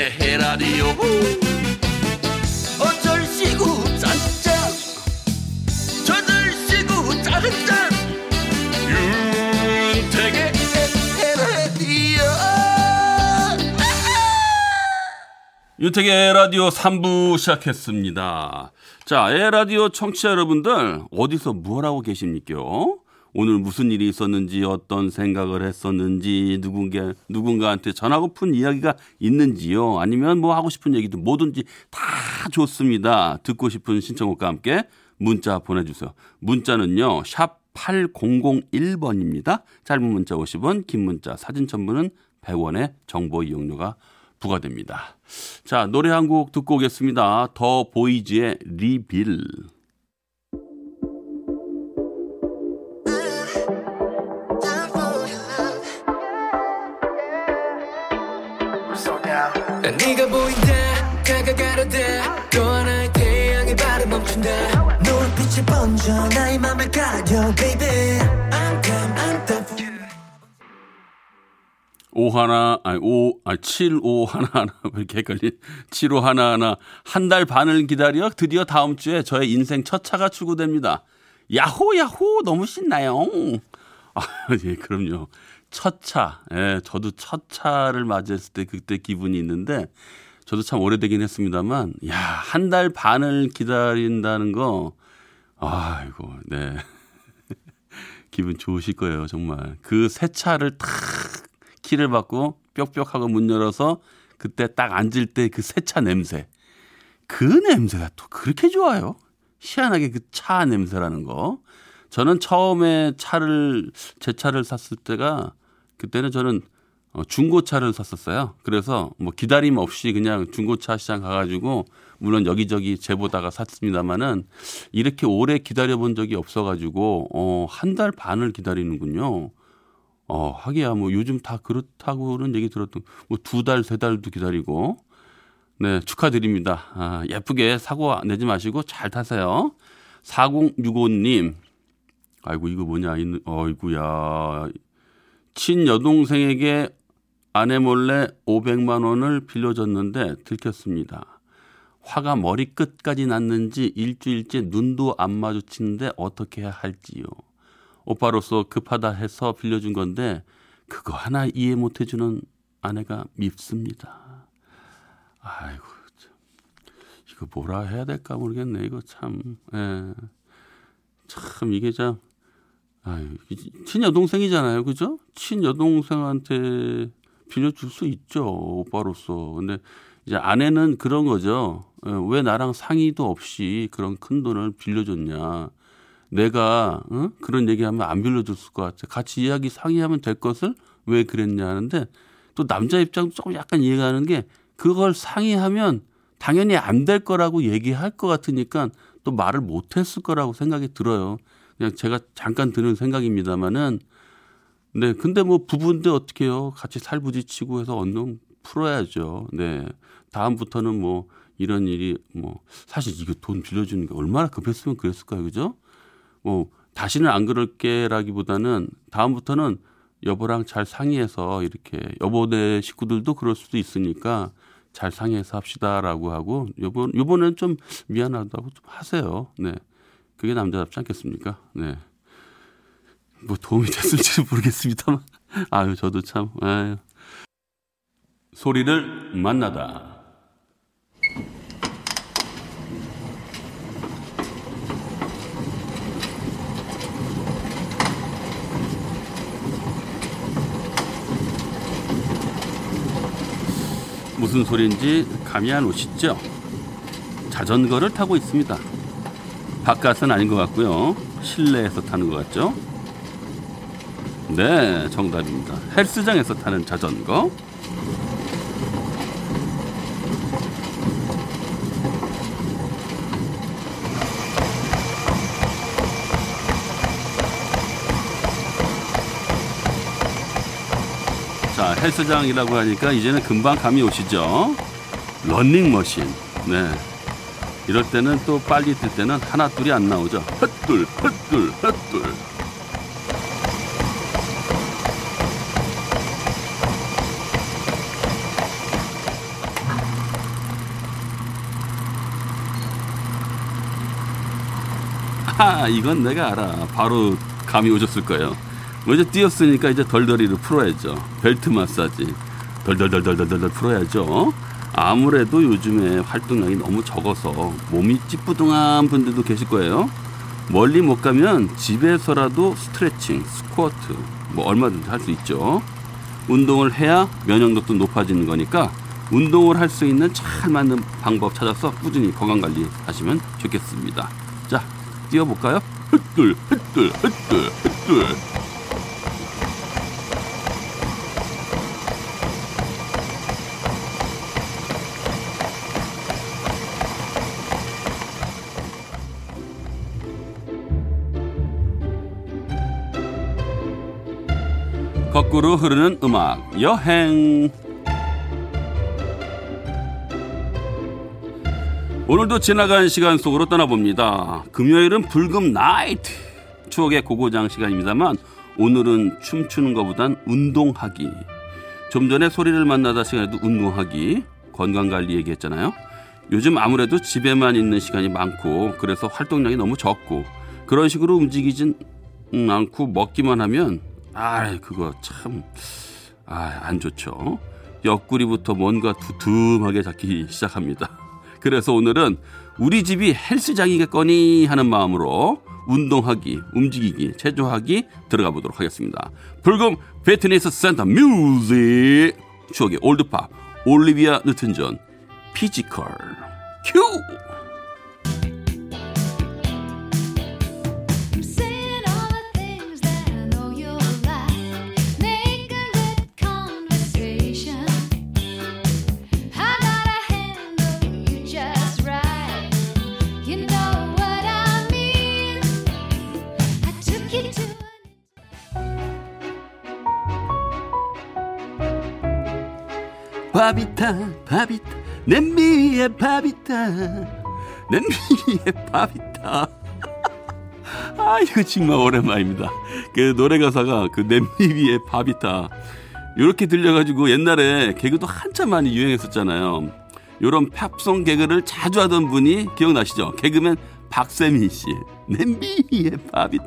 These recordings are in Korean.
윤택의 에라디오 어쩔 시구 짠짠 저들 시구 짠짠 윤택의 에라디오 유택의 라디오 3부 시작했습니다. 자, 에라디오 청취자 여러분들, 어디서 뭘 하고 계십니까? 오늘 무슨 일이 있었는지, 어떤 생각을 했었는지, 누군가, 누군가한테 전하고픈 이야기가 있는지요? 아니면 뭐 하고 싶은 얘기도 뭐든지 다 좋습니다. 듣고 싶은 신청곡과 함께 문자 보내주세요. 문자는요, 샵 8001번입니다. 짧은 문자 50원, 긴 문자, 사진 첨부는 100원의 정보 이용료가 부과됩니다. 자, 노래 한 곡 듣고 오겠습니다. 더 보이즈의 리빌. 난 네가 보인다 다가가려다 또 하나의 태양이 발을 멈춘다 노을빛이 번져 나의 맘을 가려 baby I'm come I'm the 오하나, 아니, 오, 아, 75 하나 하나, 왜 이렇게 헷갈리? 75 하나 하나, 한 달 반을 기다려 드디어 다음 주에 저의 인생 첫 차가 출고됩니다. 야호, 야호! 너무 신나요. 아, 예, 그럼요. 첫 차. 예, 저도 첫 차를 맞이했을 때 그때 기분이 있는데, 저도 참 오래되긴 했습니다만, 야, 한 달 반을 기다린다는 거, 아이고, 네. 기분 좋으실 거예요, 정말. 그 새 차를 탁 키를 받고 뾱뾱하고 문 열어서 그때 딱 앉을 때 그 새 차 냄새. 그 냄새가 또 그렇게 좋아요. 희한하게 그 차 냄새라는 거. 저는 처음에 차를, 제 차를 샀을 때가 그때는 저는 어, 중고차를 샀었어요. 그래서 뭐 기다림 없이 그냥 중고차 시장 가가지고 물론 여기저기 재보다가 샀습니다만은 이렇게 오래 기다려본 적이 없어가지고 어, 한 달 반을 기다리는군요. 어, 하기야 뭐 요즘 다 그렇다고는 얘기 들었던 뭐 두 달, 세 달도 기다리고. 네, 축하드립니다. 아, 예쁘게 사고 내지 마시고 잘 타세요. 4065님. 아이고, 이거 뭐냐. 이- 어이구야. 친여동생에게 아내 몰래 500만 원을 빌려줬는데 들켰습니다. 화가 머리 끝까지 났는지 일주일째 눈도 안 마주치는데 어떻게 해야 할지요. 오빠로서 급하다 해서 빌려준 건데 그거 하나 이해 못 해주는 아내가 밉습니다. 아이고 참. 이거 뭐라 해야 될까 모르겠네. 이거 참. 예. 참 이게 참 아유, 친여동생이잖아요. 그죠? 친여동생한테 빌려줄 수 있죠. 오빠로서. 근데 이제 아내는 그런 거죠. 예, 왜 나랑 상의도 없이 그런 큰 돈을 빌려줬냐. 내가 어? 그런 얘기하면 안 빌려줬을 것 같아. 같이 이야기 상의하면 될 것을 왜 그랬냐 하는데 또 남자 입장도 조금 약간 이해가 하는 게 그걸 상의하면 당연히 안 될 거라고 얘기할 것 같으니까 또 말을 못 했을 거라고 생각이 들어요. 그냥 제가 잠깐 드는 생각입니다만은 네, 근데 뭐 부부인데 어떻게 해요? 같이 살부지치고 해서 언능 풀어야죠. 네. 다음부터는 뭐 이런 일이 뭐 사실 이거 돈 빌려주는 게 얼마나 급했으면 그랬을까요? 그죠? 뭐 다시는 안 그럴게라기보다는 다음부터는 여보랑 잘 상의해서 이렇게 여보 네 식구들도 그럴 수도 있으니까 잘 상의해서 합시다라고 하고 요번 요번엔 좀 미안하다고 좀 하세요. 네. 그게 남자답지 않겠습니까? 네. 뭐 도움이 됐을지 모르겠습니다만 아유 저도 참 아유. 소리를 만나다. 무슨 소리인지 감이 안 오시죠? 자전거를 타고 있습니다. 바깥은 아닌 것 같고요. 실내에서 타는 것 같죠? 네, 정답입니다. 헬스장에서 타는 자전거. 자, 헬스장이라고 하니까 이제는 금방 감이 오시죠? 런닝머신. 네. 이럴 때는 또 빨리 뜰 때는 하나 둘이 안 나오죠. 헛둘, 헛둘, 헛둘. 아, 이건 내가 알아. 바로 감이 오셨을 거예요. 뭐 먼저 뛰었으니까 이제 덜덜이를 풀어야죠. 벨트 마사지. 덜덜덜덜덜덜 풀어야죠. 아무래도 요즘에 활동량이 너무 적어서 몸이 찌뿌둥한 분들도 계실 거예요. 멀리 못 가면 집에서라도 스트레칭, 스쿼트 뭐 얼마든지 할 수 있죠. 운동을 해야 면역력도 높아지는 거니까 운동을 할 수 있는 잘 맞는 방법 찾아서 꾸준히 건강 관리 하시면 좋겠습니다. 자, 뛰어볼까요? 흩둘, 흩둘, 흩둘, 흩둘. 거꾸로 흐르는 음악 여행 오늘도 지나간 시간 속으로 떠나봅니다. 금요일은 불금 나이트 추억의 고고장 시간입니다만 오늘은 춤추는 것보단 운동하기 좀 전에 소리를 만나다 시간에도 운동하기 건강관리 얘기했잖아요. 요즘 아무래도 집에만 있는 시간이 많고 그래서 활동량이 너무 적고 그런 식으로 움직이진 않고 먹기만 하면 아, 그거 참, 아, 안 좋죠. 옆구리부터 뭔가 두툼하게 잡기 시작합니다. 그래서 오늘은 우리 집이 헬스장이겠거니 하는 마음으로 운동하기, 움직이기, 체조하기 들어가 보도록 하겠습니다. 불금 fitness center music 추억의 old pop 올리비아 뉴튼 존 Physical 큐! 바비타 바비타 냄비에 바비타 냄비에 바비타. 아 이거 정말 오랜만입니다. 그 노래 가사가 그 냄비 위에 바비타. 이렇게 들려가지고 옛날에 개그도 한참 많이 유행했었잖아요. 요런 팝송 개그를 자주 하던 분이 기억나시죠? 개그맨 박세민 씨. 냄비 위에 바비타.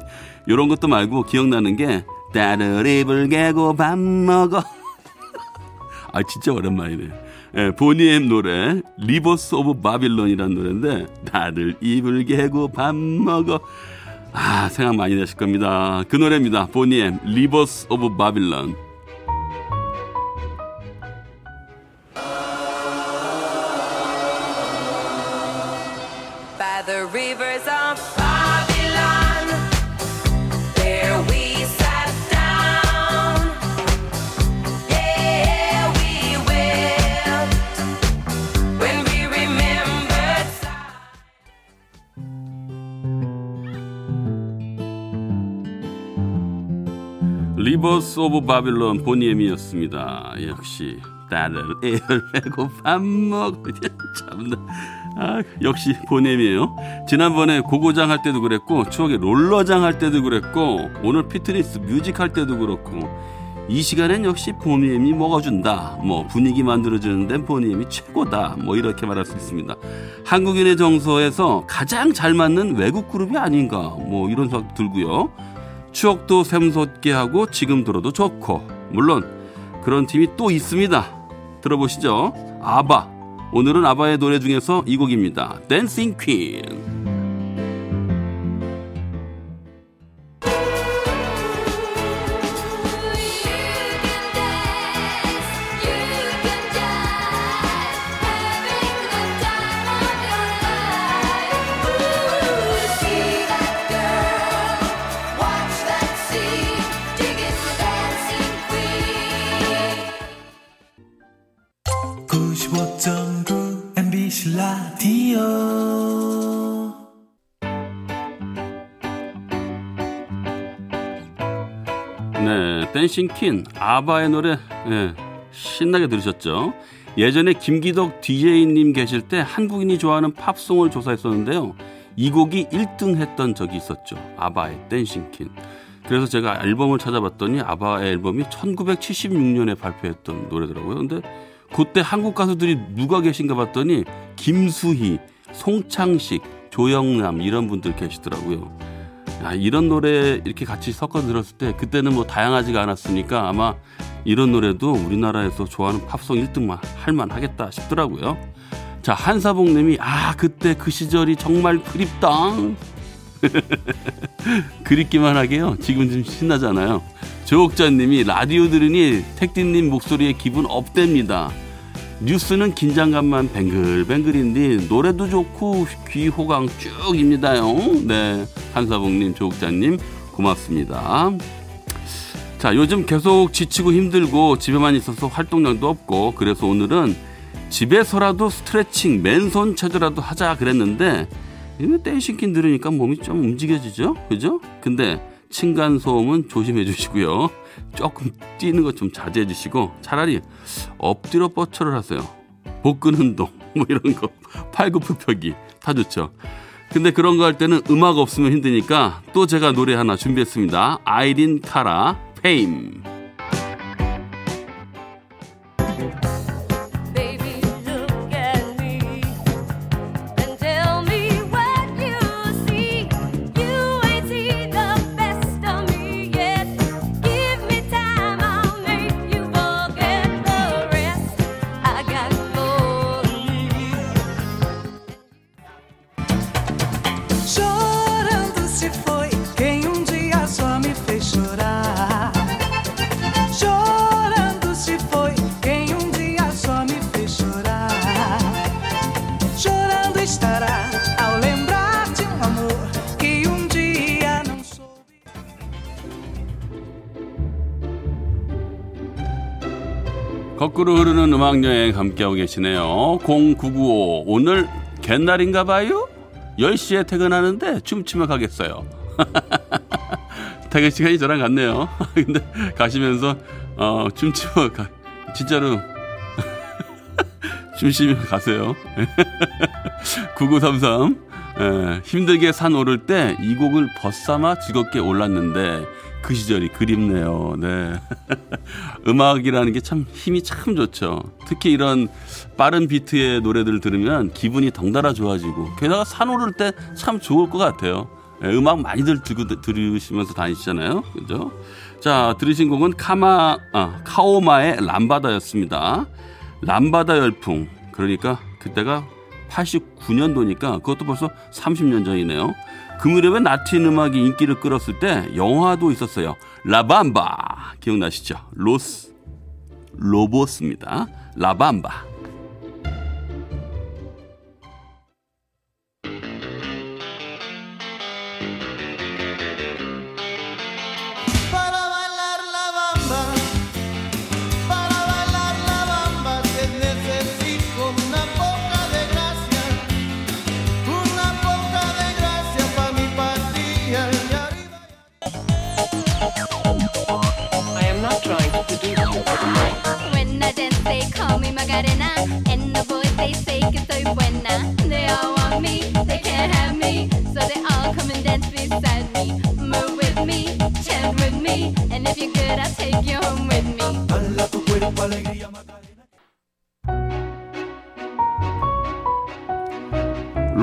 요런 것도 말고 기억나는 게 이불 개고 밥 먹어 아 진짜 오랜만이네. 예, 보니엠 노래 Rivers of Babylon이라는 노래인데 다들 이불 개고 밥 먹어. 아 생각 많이 나실 겁니다. 그 노래입니다. 보니엠 Rivers of Babylon. Rivers of Babylon 보니엠이었습니다. 역시 다들 애를 빼고 밥 먹어. 참나. 아, 역시 보니엠이에요. 지난번에 고고장 할 때도 그랬고 추억의 롤러장 할 때도 그랬고 오늘 fitness music 할 때도 그렇고 이 시간엔 역시 보니엠이 먹어준다. 뭐 분위기 만들어주는 데 보니엠이 최고다. 뭐 이렇게 말할 수 있습니다. 한국인의 정서에서 가장 잘 맞는 외국 그룹이 아닌가. 뭐 이런 생각 들고요. 추억도 샘솟게 하고 지금 들어도 좋고 물론 그런 팀이 또 있습니다. 들어보시죠. 아바. 오늘은 아바의 노래 중에서 이 곡입니다. 댄싱 퀸. Dancing Queen 아바의 노래 예, 신나게 들으셨죠? 예전에 김기덕 DJ님 계실 때 한국인이 좋아하는 팝송을 조사했었는데요. 이 곡이 1등 했던 적이 있었죠. 아바의 Dancing Queen. 그래서 제가 앨범을 찾아봤더니 아바의 앨범이 1976년에 발표했던 노래더라고요. 근데 그때 한국 가수들이 누가 계신가 봤더니 김수희, 송창식, 조영남 이런 분들 계시더라고요. 아, 이런 노래 이렇게 같이 섞어 들었을 때 그때는 뭐 다양하지가 않았으니까 아마 이런 노래도 우리나라에서 좋아하는 팝송 1등만 할만 하겠다 싶더라고요. 자, 한사봉 님이 아, 그때 그 시절이 정말 그립다. 그립기만 하게요. 지금 좀 신나잖아요. 조옥자 님이 라디오 들으니 택디 님 목소리에 기분 업됩니다. 뉴스는 긴장감만 뱅글뱅글인데 노래도 좋고 귀 호강 쭉입니다요. 네, 한사봉님, 조옥자님 고맙습니다. 자, 요즘 계속 지치고 힘들고 집에만 있어서 활동량도 없고 그래서 오늘은 집에서라도 스트레칭, 맨손 체조라도 하자 그랬는데 이거 댄싱킨 들으니까 몸이 좀 움직여지죠? 그죠? 근데 층간 소음은 조심해 주시고요. 조금 뛰는 것 좀 자제해 주시고 차라리 엎드려 뻗쳐를 하세요. 복근 운동 뭐 이런 거 팔굽혀펴기 다 좋죠. 근데 그런 거 할 때는 음악 없으면 힘드니까 또 제가 노래 하나 준비했습니다. 아이린 카라 페임. 거꾸로 흐르는 음악 여행 함께하고 계시네요. 0995 오늘 갯날인가 봐요. 10시에 퇴근하는데 춤추며 가겠어요. 퇴근 시간이 저랑 같네요. 근데 가시면서 어, 춤추며 가, 진짜로 춤추며 가세요. 9933 에, 힘들게 산 오를 때 이 곡을 벗삼아 즐겁게 올랐는데 그 시절이 그립네요. 네. 음악이라는 게 참 힘이 참 좋죠. 특히 이런 빠른 비트의 노래들을 들으면 기분이 덩달아 좋아지고 게다가 산 오를 때 참 좋을 것 같아요. 예, 음악 많이들 들고, 들으시면서 다니시잖아요. 그죠? 자, 들으신 곡은 카마, 아, 카오마의 람바다였습니다. 람바다 열풍. 그러니까 그때가 89년도니까 그것도 벌써 30년 전이네요. 그 무렵에 라틴 음악이 인기를 끌었을 때 영화도 있었어요. 라밤바 기억나시죠? 로스 로보스입니다. 라밤바.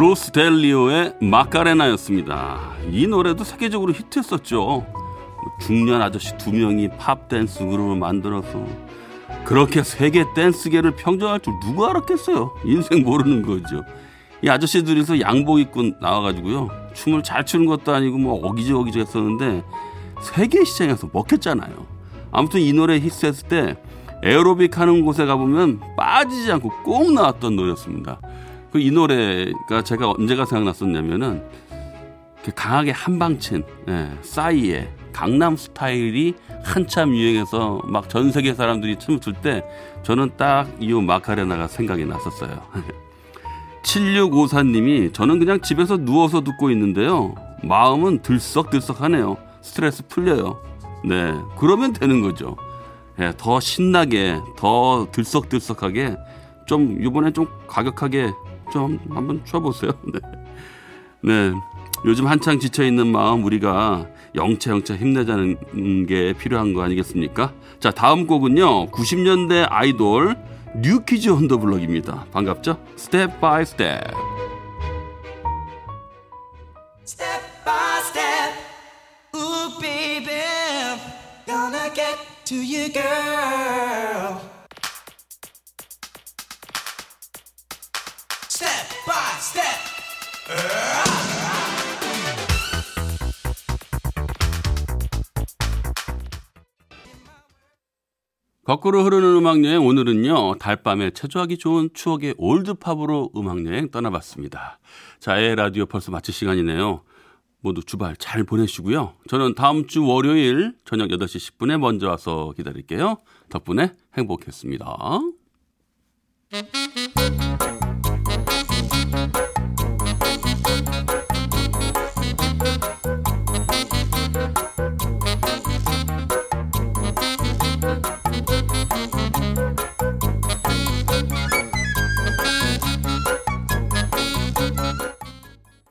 로스 델 리오의 마카레나였습니다. 이 노래도 세계적으로 히트했었죠. 뭐 중년 아저씨 두 명이 팝 댄스 그룹을 만들어서 그렇게 세계 댄스계를 평정할 줄 누가 알았겠어요. 인생 모르는 거죠. 이 아저씨 둘이서 양복 입고 나와가지고요. 춤을 잘 추는 것도 아니고 뭐 어기적 어기적 했었는데 세계 시장에서 먹혔잖아요. 아무튼 이 노래 히트했을 때 에어로빅 하는 곳에 가보면 빠지지 않고 꼭 나왔던 노래였습니다. 그 이 노래가 제가 언제가 생각났었냐면은 그 강하게 한방친 예, 싸이의 강남 스타일이 한참 유행해서 막 전 세계 사람들이 춤을 출 때 저는 딱 이 마카레나가 생각이 났었어요. 7654님이 저는 그냥 집에서 누워서 듣고 있는데요. 마음은 들썩들썩하네요. 스트레스 풀려요. 네, 그러면 되는 거죠. 예, 더 신나게, 더 들썩들썩하게 좀 이번에 좀 과격하게 좀 한번 쳐보세요. 네. 네. 요즘 한창 지쳐 있는 마음 우리가 영차 영차 힘내자는 게 필요한 거 아니겠습니까? 자 다음 곡은요 90년대 아이돌 New Kids on the Block입니다. 반갑죠? Step by Step. 거꾸로 흐르는 음악 여행 오늘은요 달밤에 체조하기 좋은 추억의 올드팝으로 음악 여행 떠나봤습니다. 자의 라디오 벌써 마칠 시간이네요. 모두 주말 잘 보내시고요. 저는 다음 주 월요일 저녁 8시 10분에 먼저 와서 기다릴게요. 덕분에 행복했습니다.